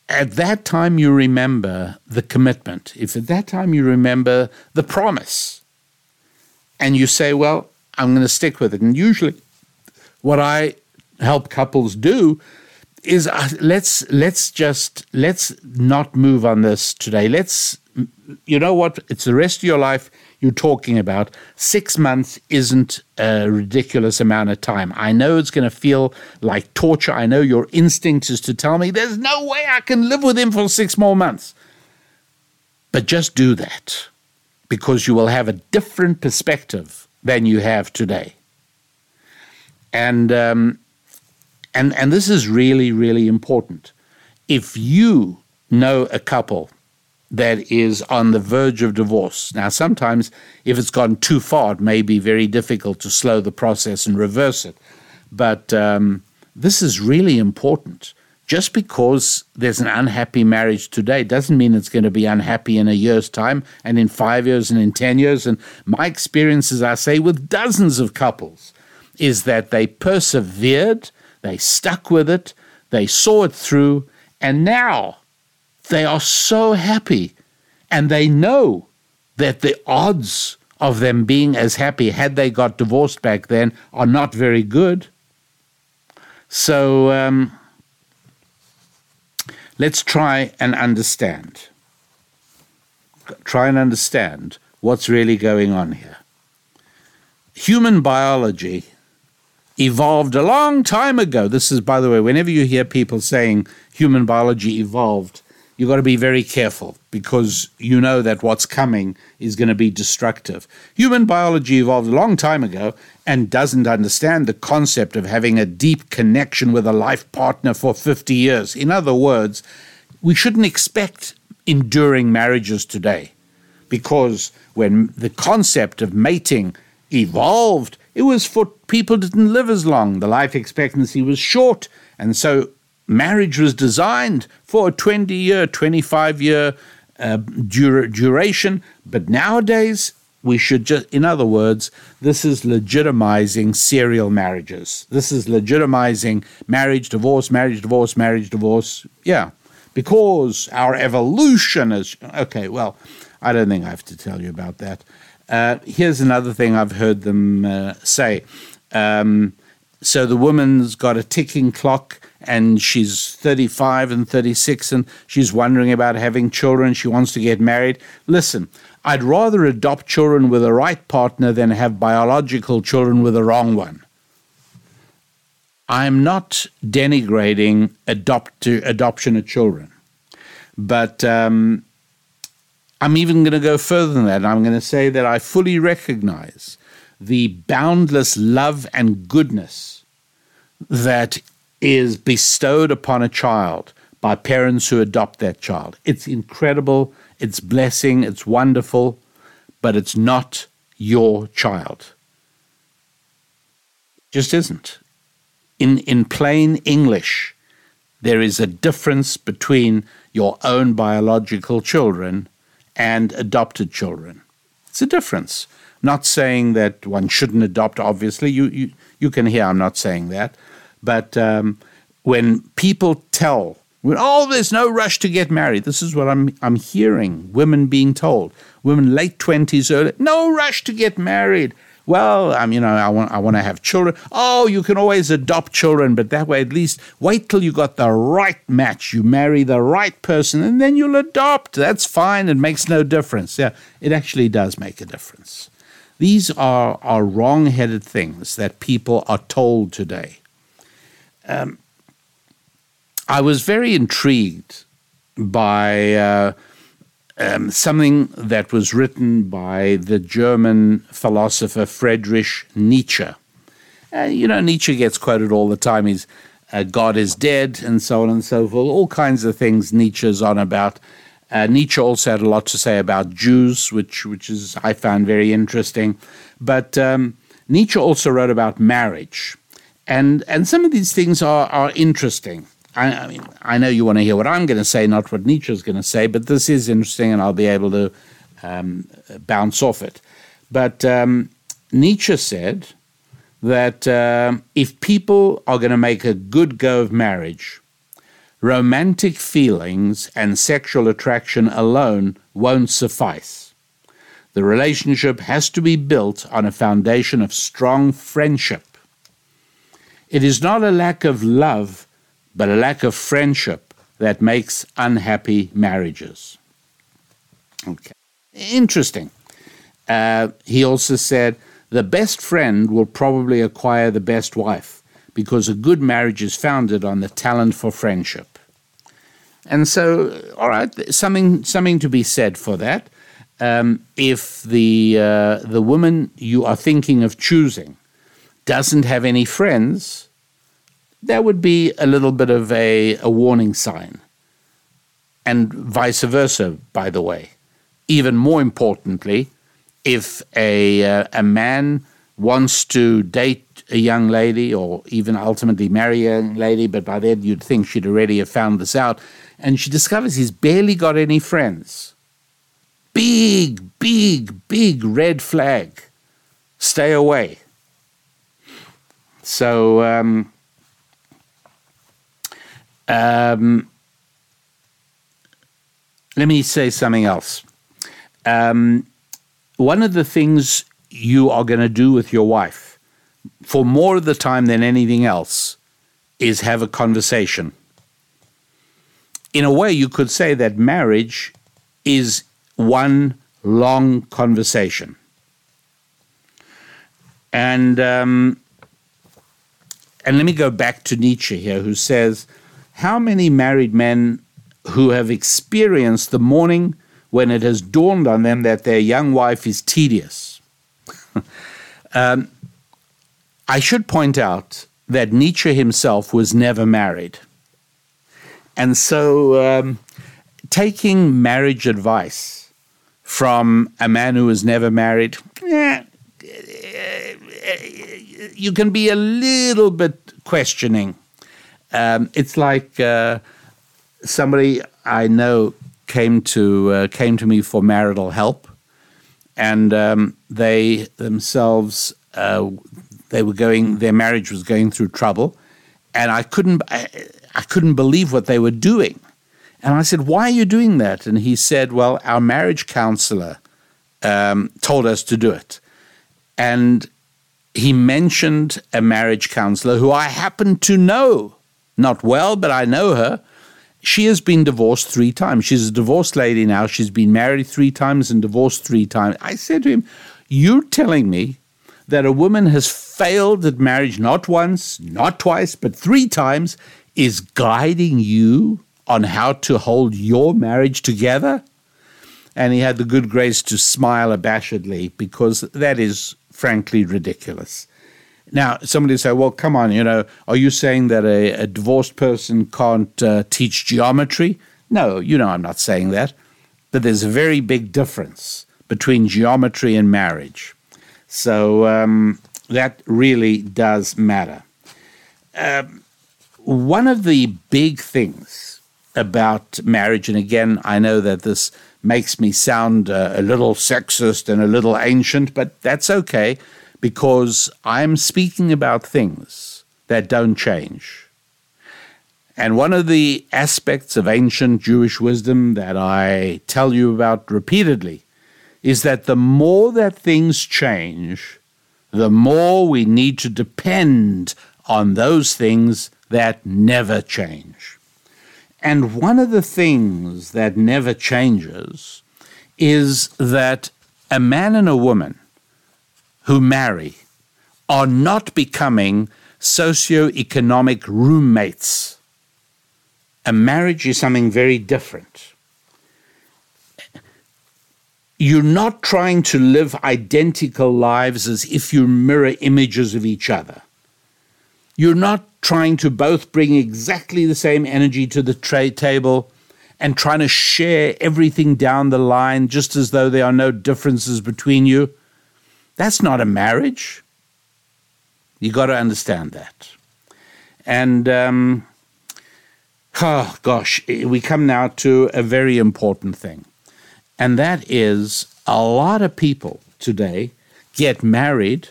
at that time you remember the commitment, if at that time you remember the promise, and you say, "Well, I'm going to stick with it," and usually, what I help couples do is uh, let's let's just let's not move on this today. Let's you know what? It's the rest of your life you're talking about. Six months isn't a ridiculous amount of time. I know it's going to feel like torture. I know your instinct is to tell me there's no way I can live with him for six more months. But just do that because you will have a different perspective than you have today. And um, and, and this is really, really important. If you know a couple that is on the verge of divorce, now sometimes if it's gone too far, it may be very difficult to slow the process and reverse it. But um, this is really important. Just because there's an unhappy marriage today doesn't mean it's going to be unhappy in a year's time and in five years and in 10 years. And my experience, as I say, with dozens of couples is that they persevered they stuck with it, they saw it through, and now they are so happy and they know that the odds of them being as happy had they got divorced back then are not very good. So um, let's try and understand. Try and understand what's really going on here. Human biology evolved a long time ago. This is, by the way, whenever you hear people saying human biology evolved, you've got to be very careful because you know that what's coming is going to be destructive. Human biology evolved a long time ago and doesn't understand the concept of having a deep connection with a life partner for 50 years. In other words, we shouldn't expect enduring marriages today because when the concept of mating evolved, it was for people didn't live as long. The life expectancy was short. And so marriage was designed for a 20 year, 25 year uh, dura- duration. But nowadays, we should just, in other words, this is legitimizing serial marriages. This is legitimizing marriage, divorce, marriage, divorce, marriage, divorce. Yeah, because our evolution is. Okay, well, I don't think I have to tell you about that. Uh, here's another thing I've heard them uh, say. Um, so the woman's got a ticking clock and she's 35 and 36 and she's wondering about having children. She wants to get married. Listen, I'd rather adopt children with the right partner than have biological children with the wrong one. I'm not denigrating adopt adoption of children, but um, I'm even going to go further than that. I'm going to say that I fully recognize the boundless love and goodness that is bestowed upon a child by parents who adopt that child. It's incredible, it's blessing, it's wonderful, but it's not your child. Just isn't. In, in plain English, there is a difference between your own biological children and adopted children. It's a difference. Not saying that one shouldn't adopt, obviously. You, you, you can hear I'm not saying that. But um, when people tell, when, oh, there's no rush to get married, this is what I'm, I'm hearing women being told, women late 20s, early, no rush to get married. Well, um, you know, I want I want to have children. Oh, you can always adopt children, but that way at least wait till you got the right match. You marry the right person, and then you'll adopt. That's fine. It makes no difference. Yeah, it actually does make a difference. These are are wrong-headed things that people are told today. Um, I was very intrigued by. Uh, um, something that was written by the German philosopher Friedrich Nietzsche. Uh, you know, Nietzsche gets quoted all the time. He's uh, God is dead, and so on and so forth. All kinds of things Nietzsche's on about. Uh, Nietzsche also had a lot to say about Jews, which which is I found very interesting. But um, Nietzsche also wrote about marriage, and and some of these things are are interesting. I, I mean, I know you want to hear what I'm going to say, not what Nietzsche is going to say, but this is interesting, and I'll be able to um, bounce off it. But um, Nietzsche said that uh, if people are going to make a good go of marriage, romantic feelings and sexual attraction alone won't suffice. The relationship has to be built on a foundation of strong friendship. It is not a lack of love but a lack of friendship that makes unhappy marriages. Okay. Interesting. Uh, he also said the best friend will probably acquire the best wife because a good marriage is founded on the talent for friendship. And so, all right, something something to be said for that. Um, if the uh, the woman you are thinking of choosing doesn't have any friends, that would be a little bit of a, a warning sign. And vice versa, by the way. Even more importantly, if a, uh, a man wants to date a young lady or even ultimately marry a young lady, but by then you'd think she'd already have found this out, and she discovers he's barely got any friends. Big, big, big red flag. Stay away. So, um, um, let me say something else. Um, one of the things you are going to do with your wife for more of the time than anything else is have a conversation. In a way, you could say that marriage is one long conversation. And um, and let me go back to Nietzsche here, who says how many married men who have experienced the morning when it has dawned on them that their young wife is tedious? um, I should point out that Nietzsche himself was never married. And so, um, taking marriage advice from a man who was never married, eh, you can be a little bit questioning um, it's like uh, somebody I know came to uh, came to me for marital help, and um, they themselves uh, they were going their marriage was going through trouble, and I couldn't I, I couldn't believe what they were doing, and I said, "Why are you doing that?" And he said, "Well, our marriage counselor um, told us to do it," and he mentioned a marriage counselor who I happen to know not well, but I know her. She has been divorced three times. She's a divorced lady now. She's been married three times and divorced three times. I said to him, You're telling me that a woman has failed at marriage not once, not twice, but three times, is guiding you on how to hold your marriage together? And he had the good grace to smile abashedly because that is frankly ridiculous. Now, somebody say, well, come on, you know, are you saying that a, a divorced person can't uh, teach geometry? No, you know, I'm not saying that. But there's a very big difference between geometry and marriage. So um, that really does matter. Um, one of the big things about marriage, and again, I know that this makes me sound uh, a little sexist and a little ancient, but that's okay because I'm speaking about things that don't change. And one of the aspects of ancient Jewish wisdom that I tell you about repeatedly is that the more that things change, the more we need to depend on those things that never change. And one of the things that never changes is that a man and a woman who marry are not becoming socio-economic roommates. A marriage is something very different. You're not trying to live identical lives as if you're mirror images of each other. You're not trying to both bring exactly the same energy to the trade table and trying to share everything down the line just as though there are no differences between you. That's not a marriage. You got to understand that. And, um, oh gosh, we come now to a very important thing. And that is a lot of people today get married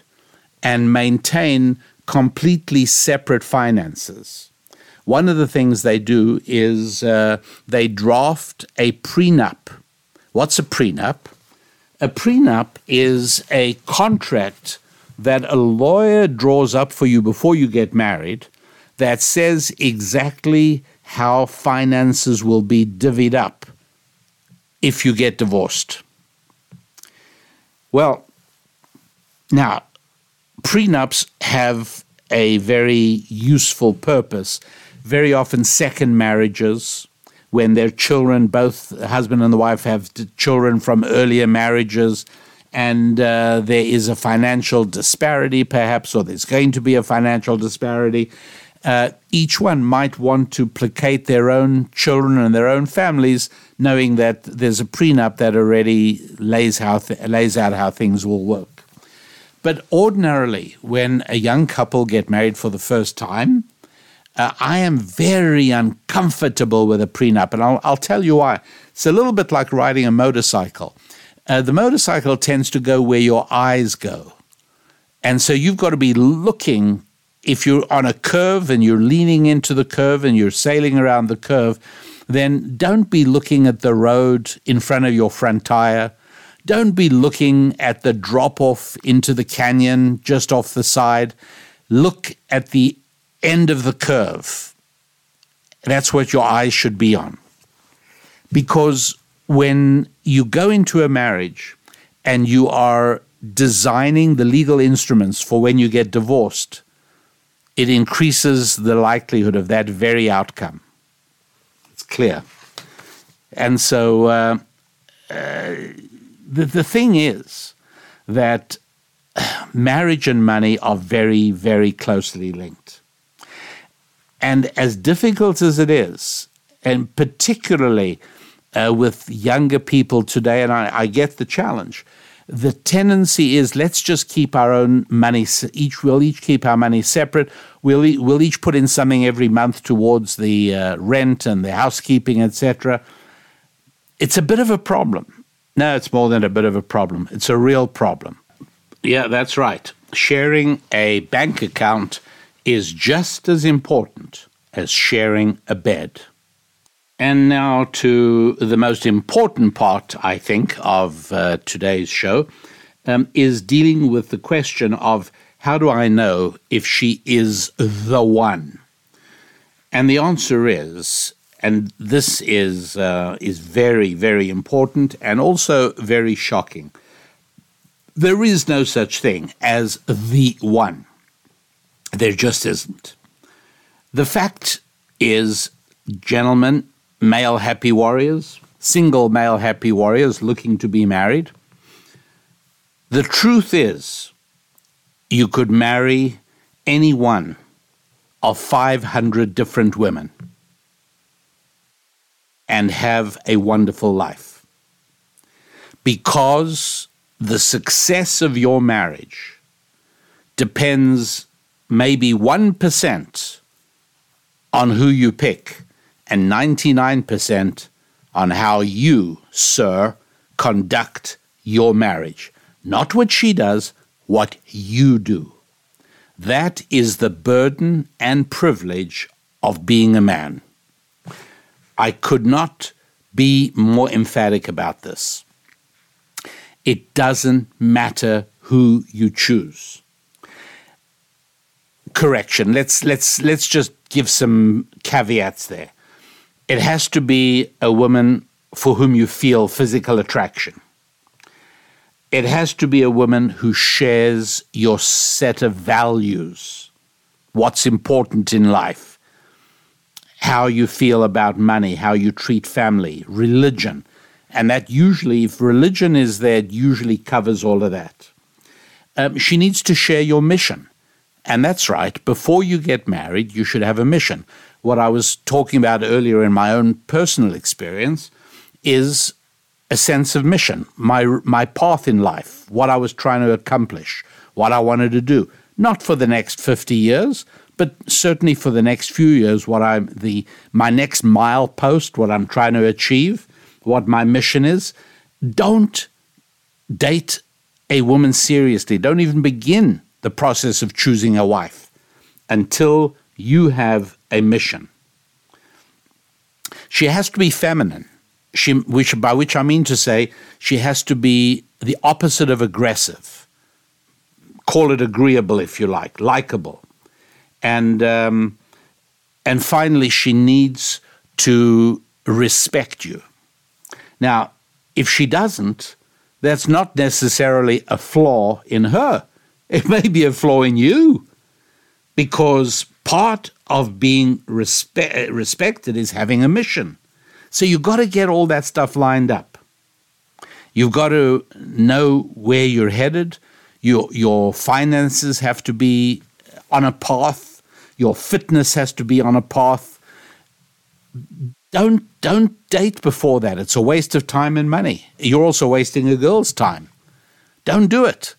and maintain completely separate finances. One of the things they do is uh, they draft a prenup. What's a prenup? A prenup is a contract that a lawyer draws up for you before you get married that says exactly how finances will be divvied up if you get divorced. Well, now, prenups have a very useful purpose. Very often, second marriages, when their children, both the husband and the wife, have children from earlier marriages, and uh, there is a financial disparity, perhaps, or there's going to be a financial disparity. Uh, each one might want to placate their own children and their own families, knowing that there's a prenup that already lays, how th- lays out how things will work. But ordinarily, when a young couple get married for the first time, uh, I am very uncomfortable with a prenup, and I'll, I'll, tell you why. It's a little bit like riding a motorcycle. Uh, the motorcycle tends to go where your eyes go. And so you've got to be looking, if you're on a curve and you're leaning into the curve and you're sailing around the curve, then don't be looking at the road in front of your front tire. Don't be looking at the drop off into the canyon just off the side. Look at the end of the curve. That's what your eyes should be on. Because when you go into a marriage and you are designing the legal instruments for when you get divorced, it increases the likelihood of that very outcome. Clear. And so uh, uh, the, the thing is that marriage and money are very, very closely linked. And as difficult as it is, and particularly uh, with younger people today, and I, I, get the challenge. The tendency is let's just keep our own money. Each we'll each keep our money separate. We'll we'll each put in something every month towards the uh, rent and the housekeeping, etc. It's a bit of a problem. No, it's more than a bit of a problem. It's a real problem. Yeah, that's right. Sharing a bank account is just as important as sharing a bed. And now to the most important part, I think, of uh, today's show um, is dealing with the question of how do I know if she is the one? And the answer is, and this is uh, is very very important and also very shocking. There is no such thing as the one. There just isn't. The fact is, gentlemen, male happy warriors, single male happy warriors looking to be married. The truth is, you could marry any one of 500 different women and have a wonderful life. Because the success of your marriage depends maybe 1% on who you pick and 99% on how you, sir, conduct your marriage. Not what she does, what you do. That is the burden and privilege of being a man. I could not be more emphatic about this. It doesn't matter who you choose. Correction. Let's let's let's just give some caveats there. It has to be a woman for whom you feel physical attraction. It has to be a woman who shares your set of values, what's important in life, how you feel about money, how you treat family, religion. And that usually, if religion is there, it usually covers all of that. Um, she needs to share your mission. And that's right. Before you get married, you should have a mission. What I was talking about earlier in my own personal experience is a sense of mission, my, my path in life, what I was trying to accomplish, what I wanted to do. Not for the next 50 years, but certainly for the next few years, what I'm the my next milepost, what I'm trying to achieve, what my mission is. Don't date a woman seriously. Don't even begin the process of choosing a wife until you have a mission. She has to be feminine, she, which, by which I mean to say she has to be the opposite of aggressive. Call it agreeable if you like, likable. And, um, and finally, she needs to respect you. Now, if she doesn't, that's not necessarily a flaw in her. It may be a flaw in you because part of being respe- respected is having a mission. So you've got to get all that stuff lined up. You've got to know where you're headed. Your, your finances have to be on a path. Your fitness has to be on a path. Don't, don't date before that. It's a waste of time and money. You're also wasting a girl's time. Don't do it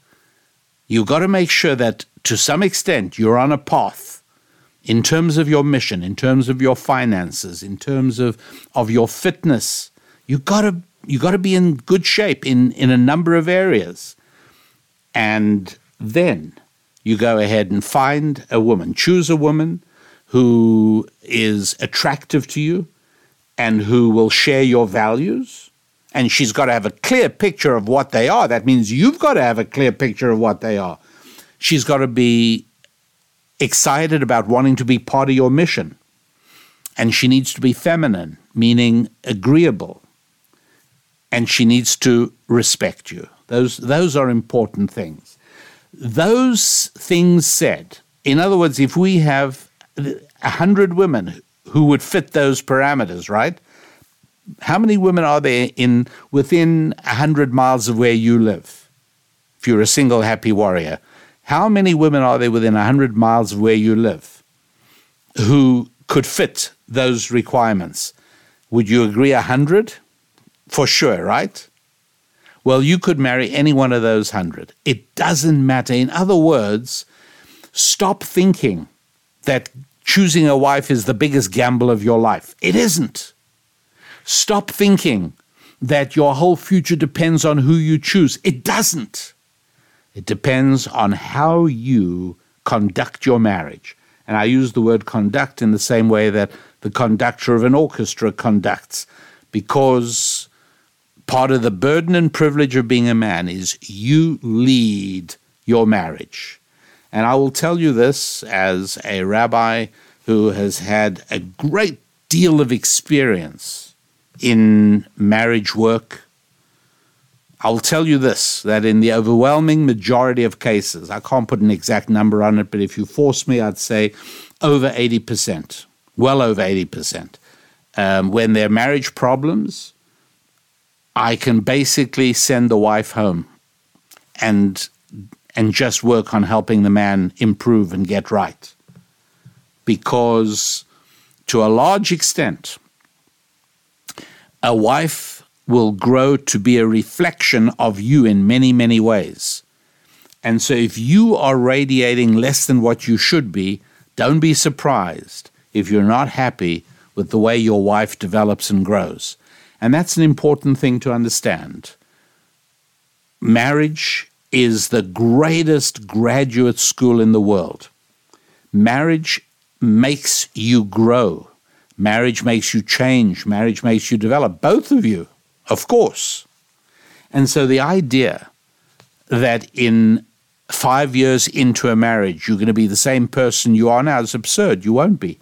you've got to make sure that to some extent you're on a path in terms of your mission, in terms of your finances, in terms of, of your fitness. You've got to you got to be in good shape in, in a number of areas. And then you go ahead and find a woman, choose a woman who is attractive to you and who will share your values and she's got to have a clear picture of what they are. That means you've got to have a clear picture of what they are. She's got to be excited about wanting to be part of your mission. And she needs to be feminine, meaning agreeable. And she needs to respect you. Those, those are important things. Those things said, in other words, if we have a hundred women who would fit those parameters, right? how many women are there in within a hundred miles of where you live? If you're a single happy warrior, how many women are there within a hundred miles of where you live who could fit those requirements? Would you agree a hundred? For sure, right? Well, you could marry any one of those hundred. It doesn't matter. In other words, stop thinking that choosing a wife is the biggest gamble of your life. It isn't. Stop thinking that your whole future depends on who you choose. It doesn't. It depends on how you conduct your marriage. And I use the word conduct in the same way that the conductor of an orchestra conducts, because part of the burden and privilege of being a man is you lead your marriage. And I will tell you this as a rabbi who has had a great deal of experience in marriage work. I'll tell you this that in the overwhelming majority of cases, I can't put an exact number on it, but if you force me, I'd say over 80%, well over 80%. Um, when there are marriage problems, I can basically send the wife home and and just work on helping the man improve and get right. Because to a large extent, a wife will grow to be a reflection of you in many, many ways. And so if you are radiating less than what you should be, don't be surprised if you're not happy with the way your wife develops and grows. And that's an important thing to understand. Marriage is the greatest graduate school in the world. Marriage makes you grow. Marriage makes you change. Marriage makes you develop. Both of you, of course. And so the idea that in five years into a marriage you're going to be the same person you are now is absurd. You won't be.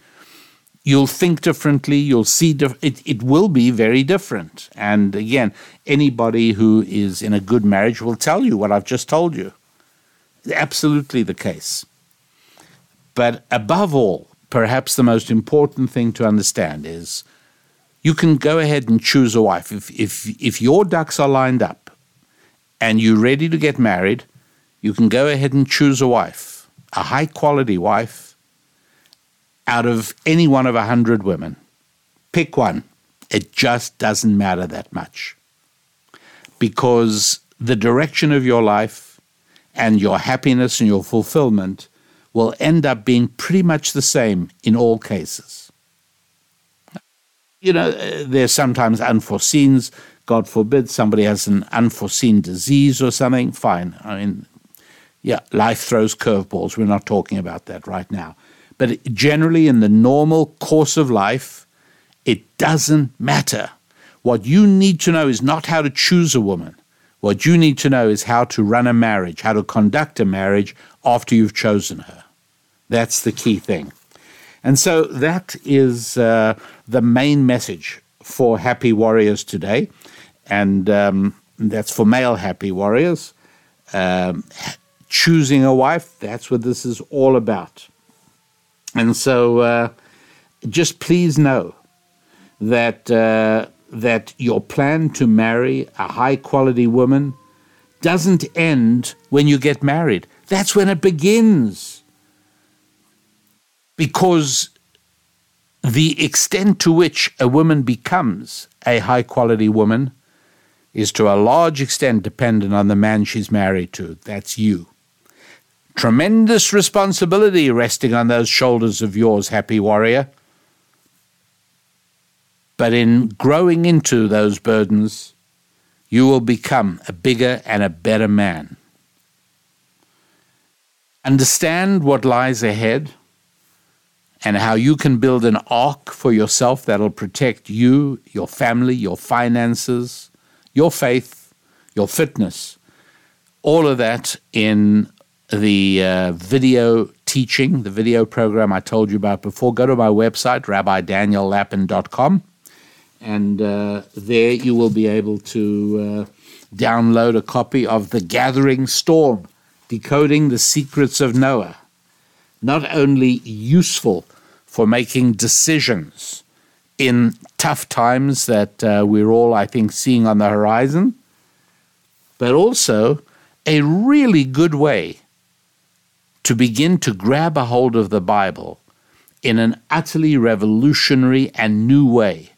You'll think differently. You'll see dif- it. It will be very different. And again, anybody who is in a good marriage will tell you what I've just told you. Absolutely the case. But above all, perhaps the most important thing to understand is you can go ahead and choose a wife. If, if, if your ducks are lined up and you're ready to get married, you can go ahead and choose a wife, a high quality wife, out of any one of a hundred women. Pick one. It just doesn't matter that much. Because the direction of your life and your happiness and your fulfillment will end up being pretty much the same in all cases. You know, there's sometimes unforeseens. God forbid somebody has an unforeseen disease or something. Fine. I mean, yeah, life throws curveballs. We're not talking about that right now. But generally, in the normal course of life, it doesn't matter. What you need to know is not how to choose a woman. What you need to know is how to run a marriage, how to conduct a marriage after you've chosen her. That's the key thing. And so that is uh, the main message for happy warriors today. And um, that's for male happy warriors. Um, choosing a wife, that's what this is all about. And so uh, just please know that, uh, that your plan to marry a high quality woman doesn't end when you get married. That's when it begins because the extent to which a woman becomes a high quality woman is to a large extent dependent on the man she's married to. That's you. Tremendous responsibility resting on those shoulders of yours, happy warrior. But in growing into those burdens, you will become a bigger and a better man. Understand what lies ahead and how you can build an ark for yourself that'll protect you, your family, your finances, your faith, your fitness. All of that in the uh, video teaching, the video program I told you about before. Go to my website, rabbidaniellapin.com, and uh, there you will be able to uh, download a copy of The Gathering Storm Decoding the Secrets of Noah. Not only useful for making decisions in tough times that uh, we're all, I think, seeing on the horizon, but also a really good way to begin to grab a hold of the Bible in an utterly revolutionary and new way,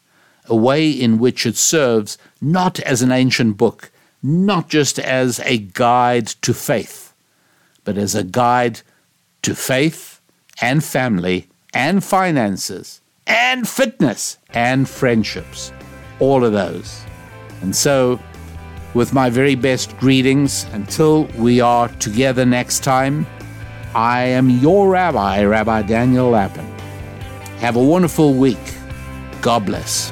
a way in which it serves not as an ancient book, not just as a guide to faith, but as a guide to faith and family and finances and fitness and friendships. All of those. And so, with my very best greetings, until we are together next time, I am your rabbi, Rabbi Daniel Lapin. Have a wonderful week. God bless.